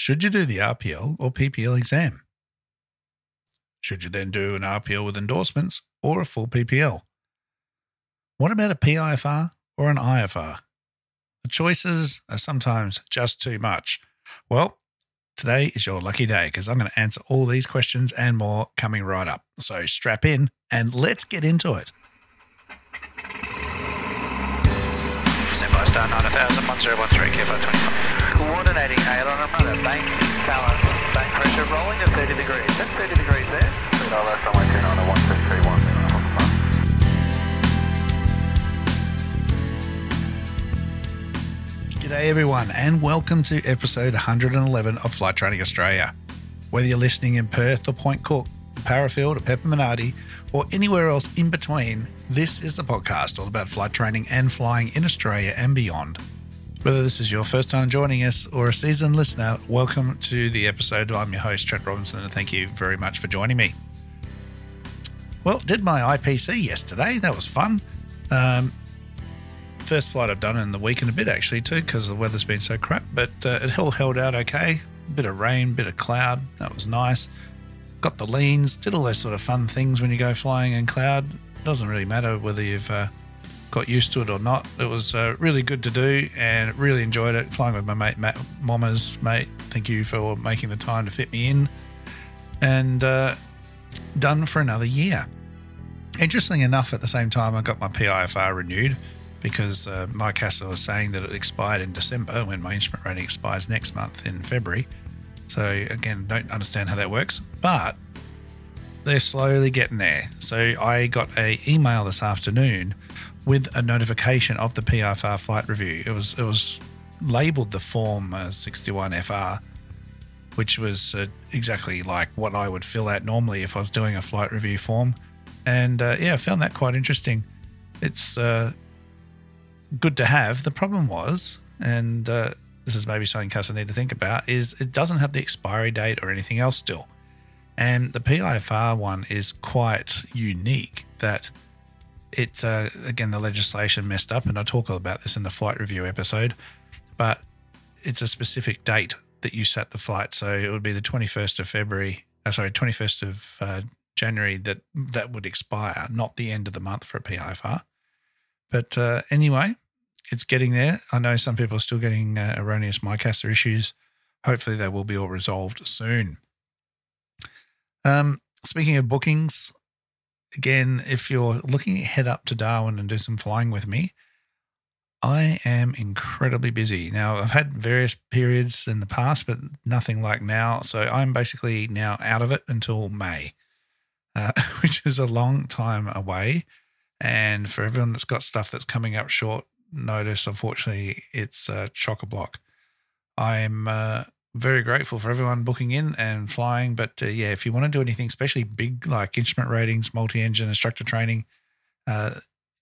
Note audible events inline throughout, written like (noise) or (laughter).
Should you do the RPL or PPL exam? Should you then do an RPL with endorsements or a full PPL? What about a PIFR or an IFR? The choices are sometimes just too much. Well, today is your lucky day because I'm going to answer all these questions and more coming right up. So strap in and let's get into it. Star 9000, 1013, Kilo 25. Coordinating aileron and rudder, bank, balance, bank pressure rolling to 30 degrees. That's 30 degrees there. G'day, everyone, and welcome to episode 111 of Flight Training Australia. Whether you're listening in Perth or Point Cook, Parafield or Peppimenarti, or anywhere else in between, this is the podcast all about flight training and flying in Australia and beyond. Whether this is your first time joining us or a seasoned listener, welcome to the episode. I'm your host, Trent Robinson, and thank you very much for joining me. Well, did my IPC yesterday. That was fun. Um, first flight I've done in the week and a bit actually too, because the weather's been so crap. But uh, it all held out okay. Bit of rain, bit of cloud. That was nice. Got the leans. Did all those sort of fun things when you go flying in cloud. Doesn't really matter whether you've uh, got used to it or not. It was uh, really good to do and really enjoyed it. Flying with my mate Matt Mommers, mate. Thank you for making the time to fit me in. And uh, done for another year. Interestingly enough, at the same time, I got my PIFR renewed because uh, myCASA was saying that it expired in December when my instrument rating expires next month in February. So again, don't understand how that works, but they're slowly getting there. So I got a email this afternoon with a notification of the PFR flight review. It was it was labelled the form uh, 61FR, which was uh, exactly like what I would fill out normally if I was doing a flight review form. And uh, yeah, I found that quite interesting. It's uh, good to have. The problem was, and uh, this is maybe something Cuss I need to think about, is it doesn't have the expiry date or anything else still. And the PIFR one is quite unique that it, uh, again, the legislation messed up, and I talk about this in the flight review episode, but it's a specific date that you set the flight. So it would be the 21st of February, uh, sorry, 21st of uh, January that that would expire, not the end of the month for a PIFR. But uh, anyway, it's getting there. I know some people are still getting uh, erroneous myCASA issues. Hopefully, they will be all resolved soon. Um, speaking of bookings, again, if you're looking head up to Darwin and do some flying with me, I am incredibly busy. Now, I've had various periods in the past, but nothing like now. So I'm basically now out of it until May, uh, (laughs) which is a long time away. And for everyone that's got stuff that's coming up short notice, unfortunately, it's a chock a block. I'm uh, very grateful for everyone booking in and flying. But uh, yeah, if you want to do anything, especially big like instrument ratings, multi engine instructor training, uh,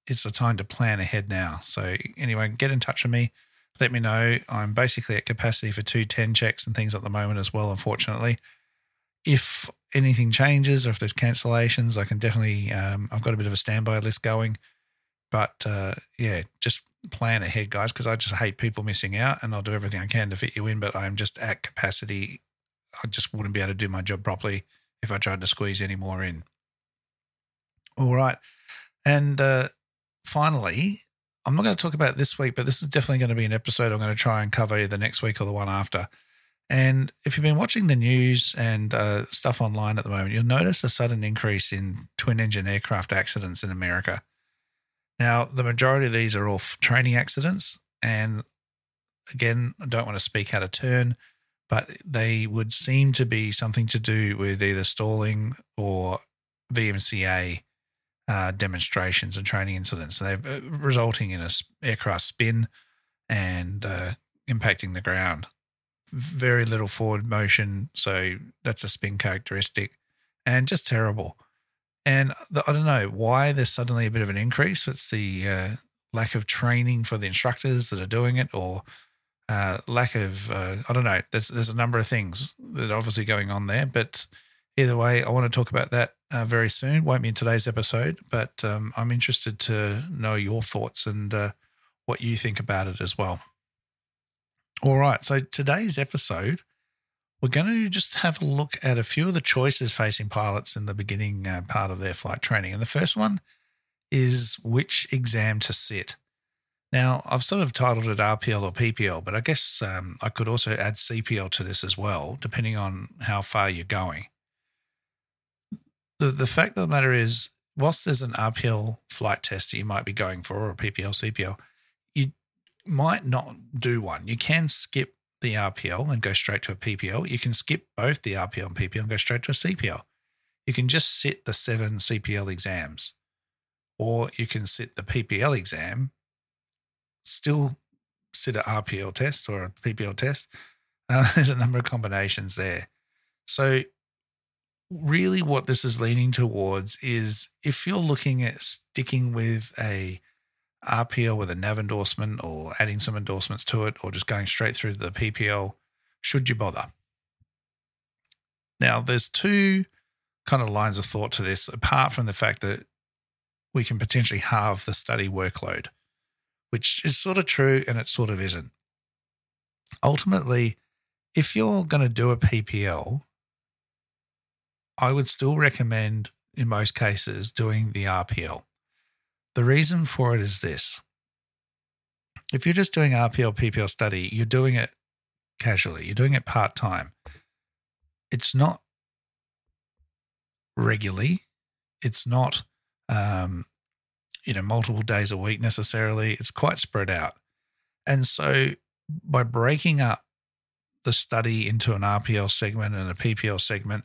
it's the time to plan ahead now. So anyway, get in touch with me. Let me know. I'm basically at capacity for two 10 checks and things at the moment as well, unfortunately. If anything changes or if there's cancellations, I can definitely, um, I've got a bit of a standby list going. But uh, yeah, just plan ahead, guys, because I just hate people missing out and I'll do everything I can to fit you in, but I'm just at capacity. I just wouldn't be able to do my job properly if I tried to squeeze any more in. All right. And uh, finally, I'm not going to talk about this week, but this is definitely going to be an episode I'm going to try and cover either next week or the one after. And if you've been watching the news and uh, stuff online at the moment, you'll notice a sudden increase in twin engine aircraft accidents in America. Now, the majority of these are all training accidents. And again, I don't want to speak out of turn, but they would seem to be something to do with either stalling or VMCA uh, demonstrations and training incidents. They're uh, resulting in a aircraft spin and uh, impacting the ground. Very little forward motion, so that's a spin characteristic, and just terrible. And the, I don't know why there's suddenly a bit of an increase. It's the uh, lack of training for the instructors that are doing it, or uh, lack of uh, I don't know. There's there's a number of things that are obviously going on there. But either way, I want to talk about that uh, very soon. Won't be in today's episode, but um, I'm interested to know your thoughts and uh, what you think about it as well. All right. So today's episode, we're going to just have a look at a few of the choices facing pilots in the beginning uh, part of their flight training. And the first one is which exam to sit. Now, I've sort of titled it RPL or PPL, but I guess um, I could also add CPL to this as well, depending on how far you're going. The, the fact of the matter is, whilst there's an RPL flight test that you might be going for, or a PPL, CPL, you might not do one. You can skip the RPL and go straight to a PPL. You can skip both the RPL and PPL and go straight to a CPL. You can just sit the seven CPL exams, or you can sit the PPL exam, still sit an RPL test or a PPL test. Uh, (laughs) there's a number of combinations there. So, really, what this is leaning towards is if you're looking at sticking with a RPL with a NAV endorsement or adding some endorsements to it or just going straight through to the PPL, should you bother? Now, there's two kind of lines of thought to this, apart from the fact that we can potentially halve the study workload, which is sort of true and it sort of isn't. Ultimately, if you're going to do a PPL, I would still recommend, in most cases, doing the RPL. The reason for it is this if you're just doing RPL, PPL study, you're doing it casually, you're doing it part time. It's not regularly, it's not, um, you know, multiple days a week necessarily. It's quite spread out. And so by breaking up the study into an RPL segment and a PPL segment,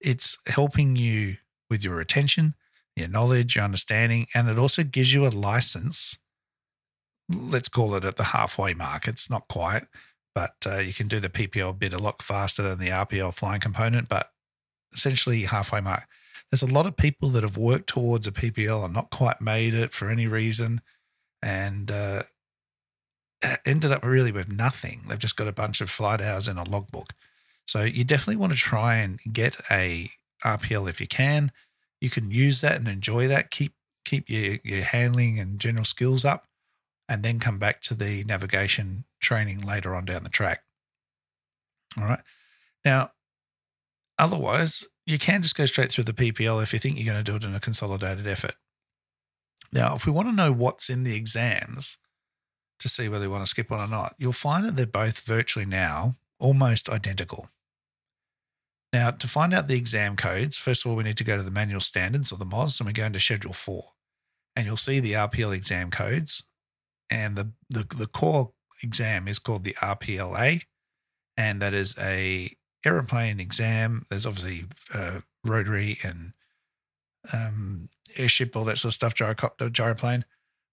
it's helping you with your retention your knowledge, your understanding, and it also gives you a license. Let's call it at the halfway mark. It's not quite, but uh, you can do the PPL bit a lot faster than the RPL flying component, but essentially halfway mark. There's a lot of people that have worked towards a PPL and not quite made it for any reason, and uh, ended up really with nothing. They've just got a bunch of flight hours in a logbook. So you definitely want to try and get a RPL if you can you can use that and enjoy that. Keep keep your, your handling and general skills up, and then come back to the navigation training later on down the track. All right. Now, otherwise, you can just go straight through the PPL if you think you're going to do it in a consolidated effort. Now, if we want to know what's in the exams to see whether we want to skip one or not, you'll find that they're both virtually now almost identical. Now, to find out the exam codes, first of all, we need to go to the manual standards or the MOS and we go into Schedule 4. And you'll see the RPL exam codes. And the, the, the core exam is called the RPLA. And that is a aeroplane exam. There's obviously uh, rotary and um, airship, all that sort of stuff, gyrocopter, gyroplane.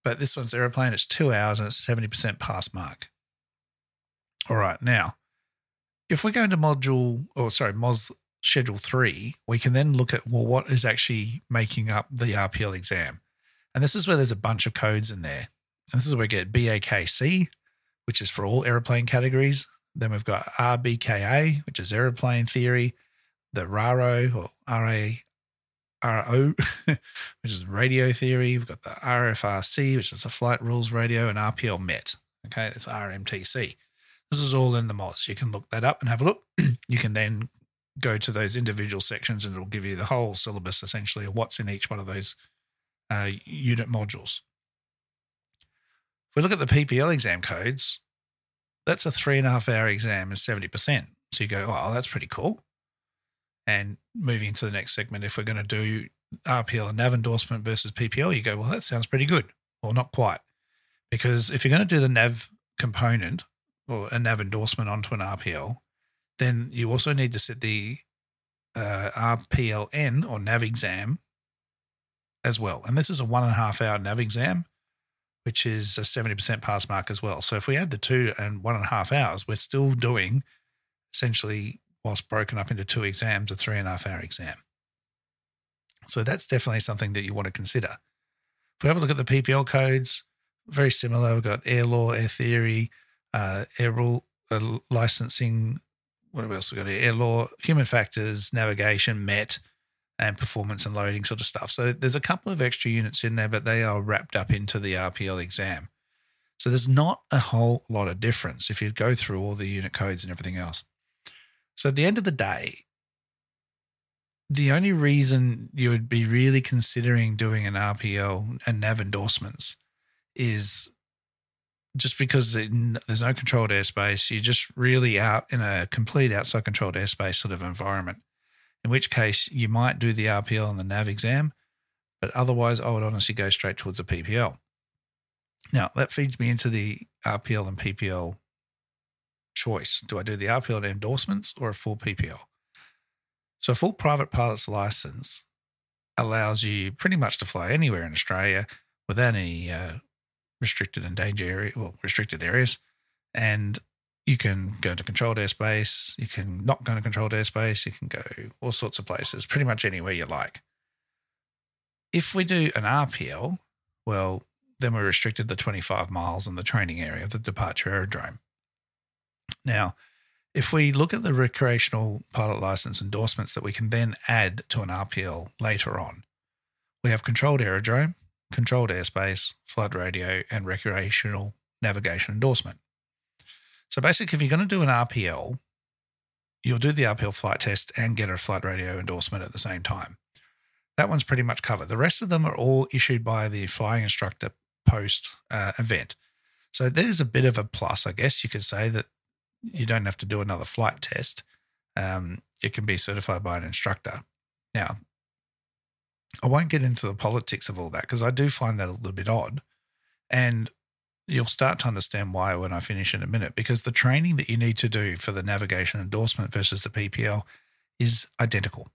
But this one's aeroplane. It's two hours and it's 70% pass mark. All right. Now, if we go into module or sorry, MOS schedule three, we can then look at well, what is actually making up the RPL exam. And this is where there's a bunch of codes in there. And this is where we get BAKC, which is for all aeroplane categories. Then we've got RBKA, which is aeroplane theory, the RARO or RA RO, (laughs) which is radio theory. We've got the RFRC, which is a flight rules radio, and RPL MET. Okay, it's RMTC. This is all in the MOS. You can look that up and have a look. (clears throat) you can then go to those individual sections and it'll give you the whole syllabus essentially of what's in each one of those uh, unit modules. If we look at the PPL exam codes, that's a three and a half hour exam is 70%. So you go, oh, that's pretty cool. And moving to the next segment, if we're going to do RPL and NAV endorsement versus PPL, you go, well, that sounds pretty good. Or not quite. Because if you're going to do the NAV component, or a NAV endorsement onto an RPL, then you also need to set the uh, RPLN or NAV exam as well. And this is a one and a half hour NAV exam, which is a 70% pass mark as well. So if we add the two and one and a half hours, we're still doing essentially, whilst broken up into two exams, a three and a half hour exam. So that's definitely something that you want to consider. If we have a look at the PPL codes, very similar. We've got air law, air theory, uh, air rule uh, licensing. What else we got here? Air law, human factors, navigation, MET, and performance and loading sort of stuff. So there's a couple of extra units in there, but they are wrapped up into the RPL exam. So there's not a whole lot of difference if you go through all the unit codes and everything else. So at the end of the day, the only reason you would be really considering doing an RPL and nav endorsements is just because there's no controlled airspace. You're just really out in a complete outside controlled airspace sort of environment. In which case, you might do the RPL and the nav exam, but otherwise, I would honestly go straight towards a PPL. Now, that feeds me into the RPL and PPL choice. Do I do the RPL and endorsements or a full PPL? So, a full private pilot's license allows you pretty much to fly anywhere in Australia without any uh, restricted and danger area, well, restricted areas, and you can go into controlled airspace. You can not go into controlled airspace. You can go all sorts of places, pretty much anywhere you like. If we do an RPL, well, then we're restricted to 25 miles in the training area of the departure aerodrome. Now, if we look at the recreational pilot license endorsements that we can then add to an RPL later on, we have controlled aerodrome, controlled airspace, flight radio, and recreational navigation endorsement. So basically, if you're going to do an RPL, you'll do the RPL flight test and get a flight radio endorsement at the same time. That one's pretty much covered. The rest of them are all issued by the flying instructor post uh, event. So there's a bit of a plus, I guess you could say, that you don't have to do another flight test. Um, it can be certified by an instructor. Now, I won't get into the politics of all that because I do find that a little bit odd. And you'll start to understand why when I finish in a minute because the training that you need to do for the navigation endorsement versus the PPL is identical.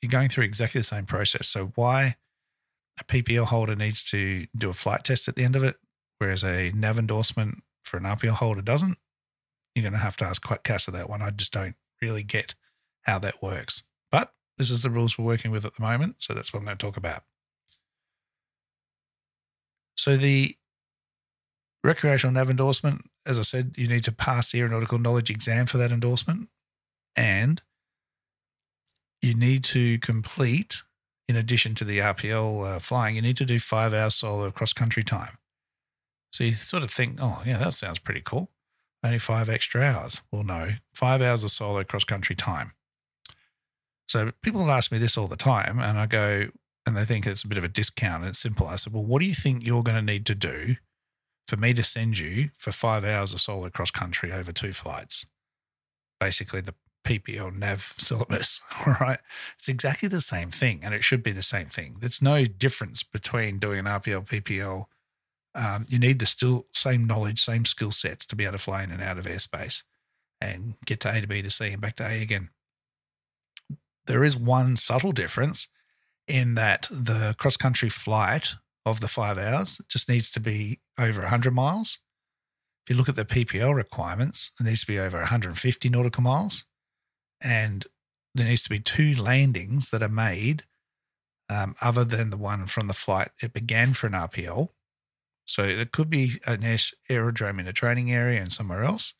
You're going through exactly the same process. So, why a PPL holder needs to do a flight test at the end of it, whereas a nav endorsement for an RPL holder doesn't, you're going to have to ask Casa that one. I just don't really get how that works. But this is the rules we're working with at the moment. So that's what I'm going to talk about. So the recreational nav endorsement, as I said, you need to pass the aeronautical knowledge exam for that endorsement. And you need to complete, in addition to the RPL uh, flying, you need to do five hours solo cross country time. So you sort of think, oh, yeah, that sounds pretty cool. Only five extra hours. Well, no, five hours of solo cross country time. So people ask me this all the time, and I go, and they think it's a bit of a discount. and It's simple. I said, well, what do you think you're going to need to do for me to send you for five hours of solo cross country over two flights? Basically, the PPL nav syllabus. (laughs) All right. It's exactly the same thing, and it should be the same thing. There's no difference between doing an RPL, PPL. Um, you need the still same knowledge, same skill sets to be able to fly in and out of airspace and get to A to B to C and back to A again there is one subtle difference in that the cross country flight of the five hours just needs to be over 100 miles. If you look at the PPL requirements, it needs to be over 150 nautical miles. And there needs to be two landings that are made um, other than the one from the flight it began for an RPL. So it could be an aerodrome in a training area and somewhere else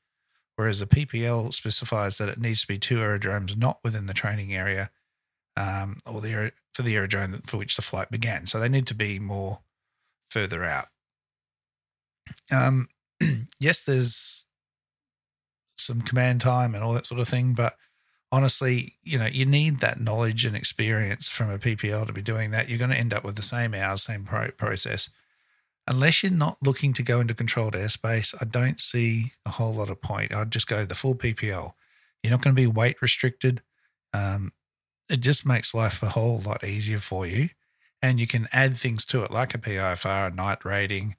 whereas the PPL specifies that it needs to be two aerodromes not within the training area um, or the for the aerodrome for which the flight began. So they need to be more further out. Um, (clears throat) yes, there's some command time and all that sort of thing, but honestly, you know, you need that knowledge and experience from a PPL to be doing that. You're going to end up with the same hours, same pro- process unless you're not looking to go into controlled airspace, I don't see a whole lot of point. I'd just go the full PPL. You're not going to be weight restricted. Um, it just makes life a whole lot easier for you. And you can add things to it like a PIFR, a night rating,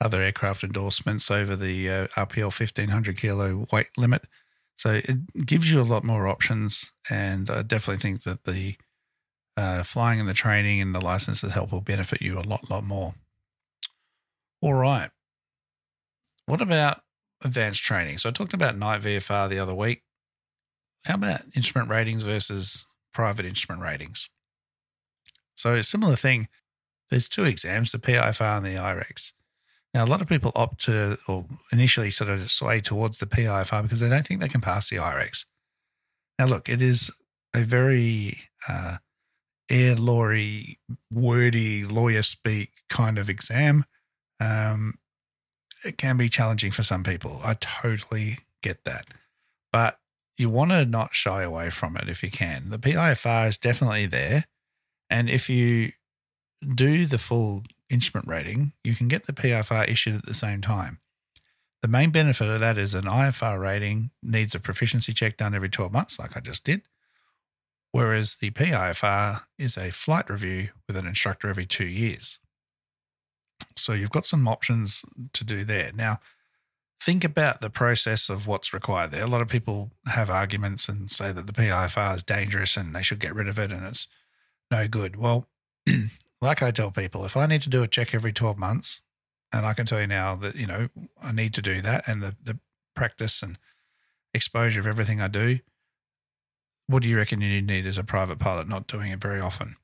other aircraft endorsements over the uh, RPL 1500 kilo weight limit. So it gives you a lot more options. And I definitely think that the uh, flying and the training and the licenses help will benefit you a lot, lot more. All right. What about advanced training? So I talked about night VFR the other week. How about instrument ratings versus private instrument ratings? So a similar thing. There's two exams, the PIFR and the IREX. Now, a lot of people opt to, or initially sort of sway towards the PIFR because they don't think they can pass the IREX. Now, look, it is a very uh, air lawry, wordy, lawyer speak kind of exam um, it can be challenging for some people. I totally get that. But you want to not shy away from it if you can. The PIFR is definitely there. And if you do the full instrument rating, you can get the PIFR issued at the same time. The main benefit of that is an IFR rating needs a proficiency check done every 12 months, like I just did, whereas the PIFR is a flight review with an instructor every two years. So you've got some options to do there. Now, think about the process of what's required there. A lot of people have arguments and say that the PIFR is dangerous and they should get rid of it and it's no good. Well, (clears throat) like I tell people, if I need to do a check every 12 months, and I can tell you now that, you know, I need to do that and the, the practice and exposure of everything I do, what do you reckon you need as a private pilot not doing it very often?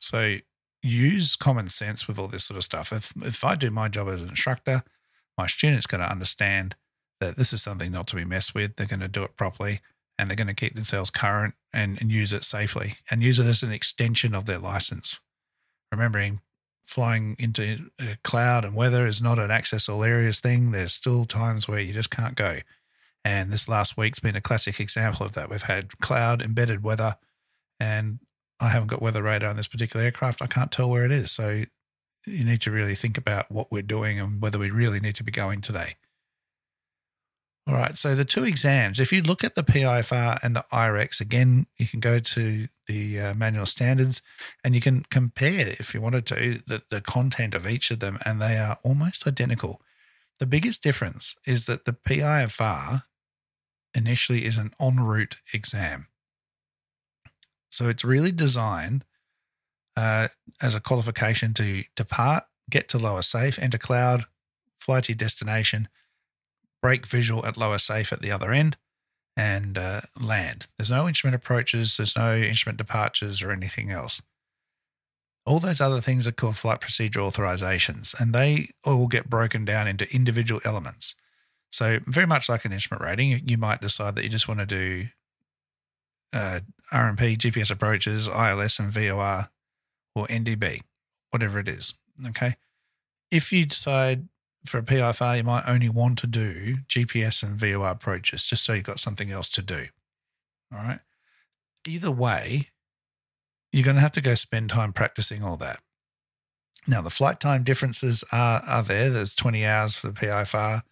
So use common sense with all this sort of stuff. If, if I do my job as an instructor, my student's going to understand that this is something not to be messed with. They're going to do it properly and they're going to keep themselves current and, and use it safely and use it as an extension of their license. Remembering flying into cloud and weather is not an access all areas thing. There's still times where you just can't go. And this last week's been a classic example of that. We've had cloud embedded weather, and I haven't got weather radar on this particular aircraft. I can't tell where it is. So you need to really think about what we're doing and whether we really need to be going today. All right, so the two exams, if you look at the PIFR and the IREX, again, you can go to the uh, manual standards and you can compare, if you wanted to, the, the content of each of them, and they are almost identical. The biggest difference is that the PIFR initially is an en route exam. So it's really designed uh, as a qualification to depart, get to lower safe, enter cloud, fly to your destination, break visual at lower safe at the other end, and uh, land. There's no instrument approaches, there's no instrument departures or anything else. All those other things are called flight procedure authorizations, and they all get broken down into individual elements. So, very much like an instrument rating, you might decide that you just want to do uh, RNP, GPS approaches, ILS, and VOR, or NDB, whatever it is. Okay. If you decide for a PIFR, you might only want to do GPS and VOR approaches just so you've got something else to do. All right. Either way, you're going to have to go spend time practicing all that. Now, the flight time differences are, are there. There's 20 hours for the PIFR,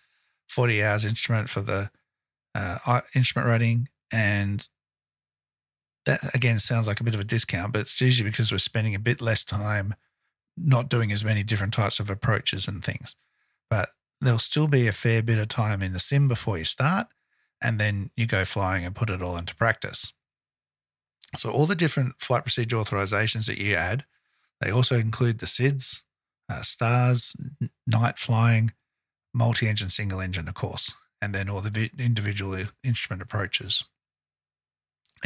40 hours instrument for the uh, instrument rating. And that, again, sounds like a bit of a discount, but it's usually because we're spending a bit less time not doing as many different types of approaches and things but there'll still be a fair bit of time in the sim before you start, and then you go flying and put it all into practice. So, all the different flight procedure authorizations that you add, they also include the SIDS, uh, STARS, night flying, multi engine, single engine, of course, and then all the individual instrument approaches.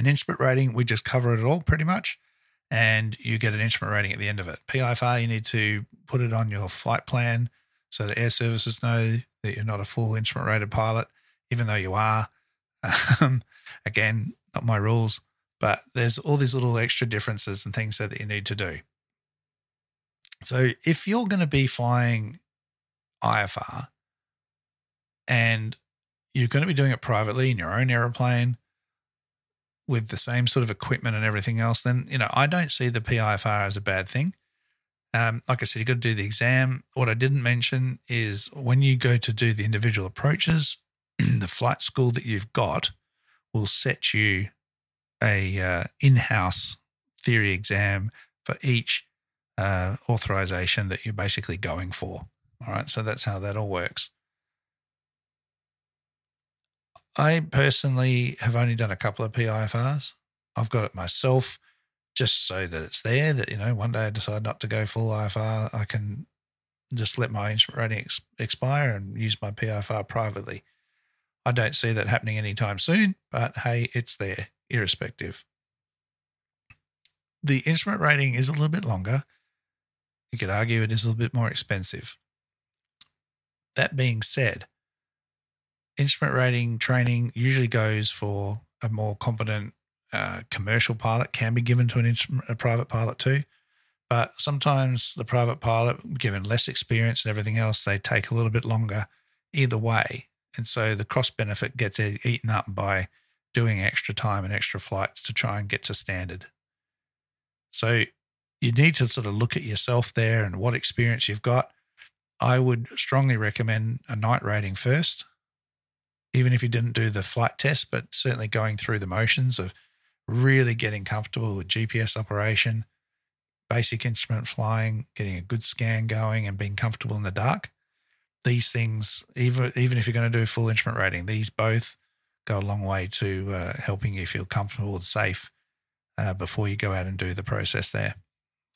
An instrument rating, we just cover it all pretty much, and you get an instrument rating at the end of it. PIFR, you need to put it on your flight plan so the air services know that you're not a full instrument rated pilot, even though you are. (laughs) Um, again, not my rules, but there's all these little extra differences and things that you need to do. So if you're going to be flying IFR and you're going to be doing it privately in your own aeroplane with the same sort of equipment and everything else, then you know I don't see the PIFR as a bad thing. Um, like I said, you got to do the exam. What I didn't mention is when you go to do the individual approaches, (clears throat) the flight school that you've got will set you a uh, in-house theory exam for each uh, authorization that you're basically going for. All right, so that's how that all works. I personally have only done a couple of PIFRs. I've got it myself just so that it's there that, you know, one day I decide not to go full IFR, I can just let my instrument rating ex- expire and use my PIFR privately. I don't see that happening anytime soon, but hey, it's there, irrespective. The instrument rating is a little bit longer. You could argue it is a little bit more expensive. That being said, instrument rating training usually goes for a more competent uh, commercial pilot can be given to an a private pilot too. But sometimes the private pilot, given less experience and everything else, they take a little bit longer either way. And so the cross benefit gets eaten up by doing extra time and extra flights to try and get to standard. So you need to sort of look at yourself there and what experience you've got. I would strongly recommend a night rating first, even if you didn't do the flight test, but certainly going through the motions of really getting comfortable with GPS operation, basic instrument flying, getting a good scan going, and being comfortable in the dark. These things, even even if you're going to do full instrument rating, these both go a long way to uh, helping you feel comfortable and safe uh, before you go out and do the process there.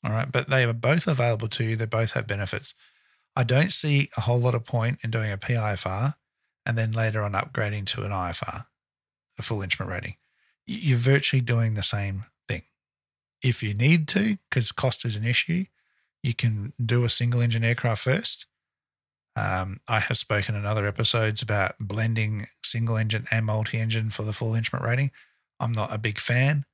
All right, but they are both available to you. They both have benefits. I don't see a whole lot of point in doing a PIFR and then later on upgrading to an IFR, a full instrument rating. You're virtually doing the same thing. If you need to, because cost is an issue, you can do a single engine aircraft first. Um, I have spoken in other episodes about blending single engine and multi engine for the full instrument rating. I'm not a big fan.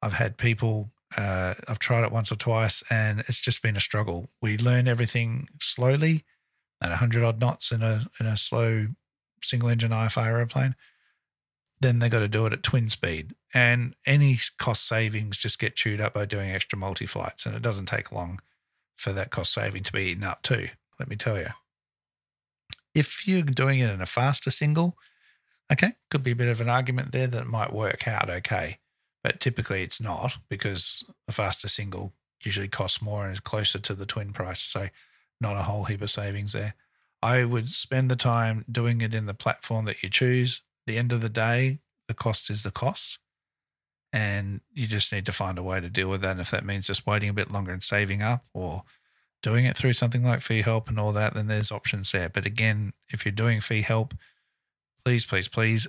I've had people uh, I've tried it once or twice, and it's just been a struggle. We learn everything slowly at 100 odd knots in a in a slow single engine IFR aeroplane. Then they've got to do it at twin speed, and any cost savings just get chewed up by doing extra multi flights, and it doesn't take long for that cost saving to be eaten up too. Let me tell you. If you're doing it in a faster single, okay, could be a bit of an argument there that it might work out okay but typically it's not because a faster single usually costs more and is closer to the twin price. So not a whole heap of savings there. I would spend the time doing it in the platform that you choose. the end of the day, the cost is the cost. And you just need to find a way to deal with that. And if that means just waiting a bit longer and saving up or doing it through something like fee help and all that, then there's options there. But again, if you're doing fee help, please, please, please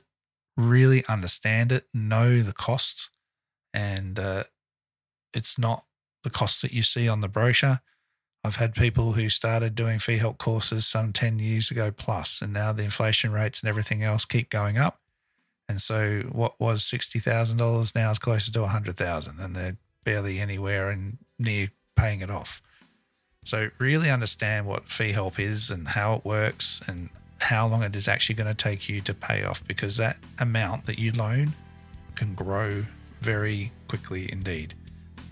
really understand it, know the costs and uh, it's not the cost that you see on the brochure. I've had people who started doing fee help courses some 10 years ago plus, and now the inflation rates and everything else keep going up. And so what was $60,000 now is closer to 100,000 and they're barely anywhere and near paying it off. So really understand what fee help is and how it works and how long it is actually going to take you to pay off because that amount that you loan can grow very quickly indeed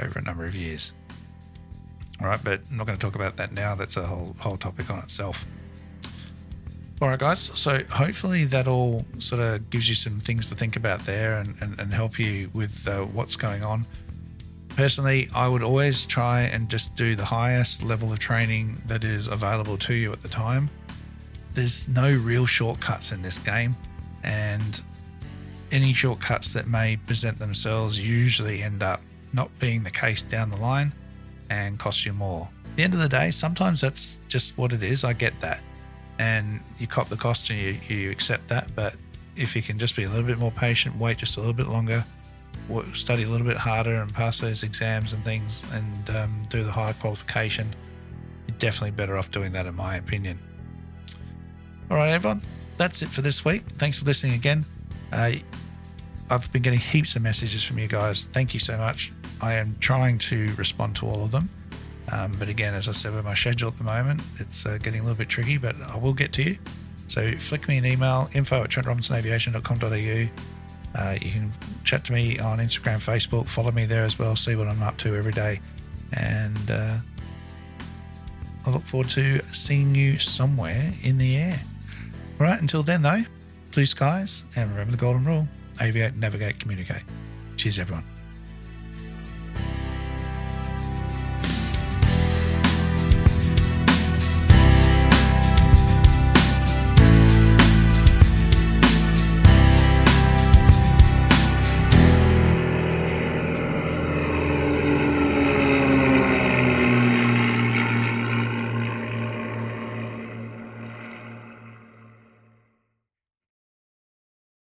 over a number of years. All right, but I'm not going to talk about that now. That's a whole whole topic on itself. All right, guys. So hopefully that all sort of gives you some things to think about there and, and, and help you with uh, what's going on. Personally, I would always try and just do the highest level of training that is available to you at the time. There's no real shortcuts in this game, and any shortcuts that may present themselves usually end up not being the case down the line and cost you more. At the end of the day, sometimes that's just what it is. I get that. And you cop the cost and you, you accept that. But if you can just be a little bit more patient, wait just a little bit longer, study a little bit harder and pass those exams and things and um, do the higher qualification, you're definitely better off doing that, in my opinion. All right, everyone, that's it for this week. Thanks for listening again. Uh, I've been getting heaps of messages from you guys. Thank you so much. I am trying to respond to all of them. Um, but again, as I said, with my schedule at the moment, it's uh, getting a little bit tricky, but I will get to you. So flick me an email, info at trentrobinsonaviation.com.au. Uh, you can chat to me on Instagram, Facebook, follow me there as well, see what I'm up to every day. And uh, I look forward to seeing you somewhere in the air. All right, until then, though, blue skies, and remember the golden rule aviate, navigate, communicate. Cheers, everyone.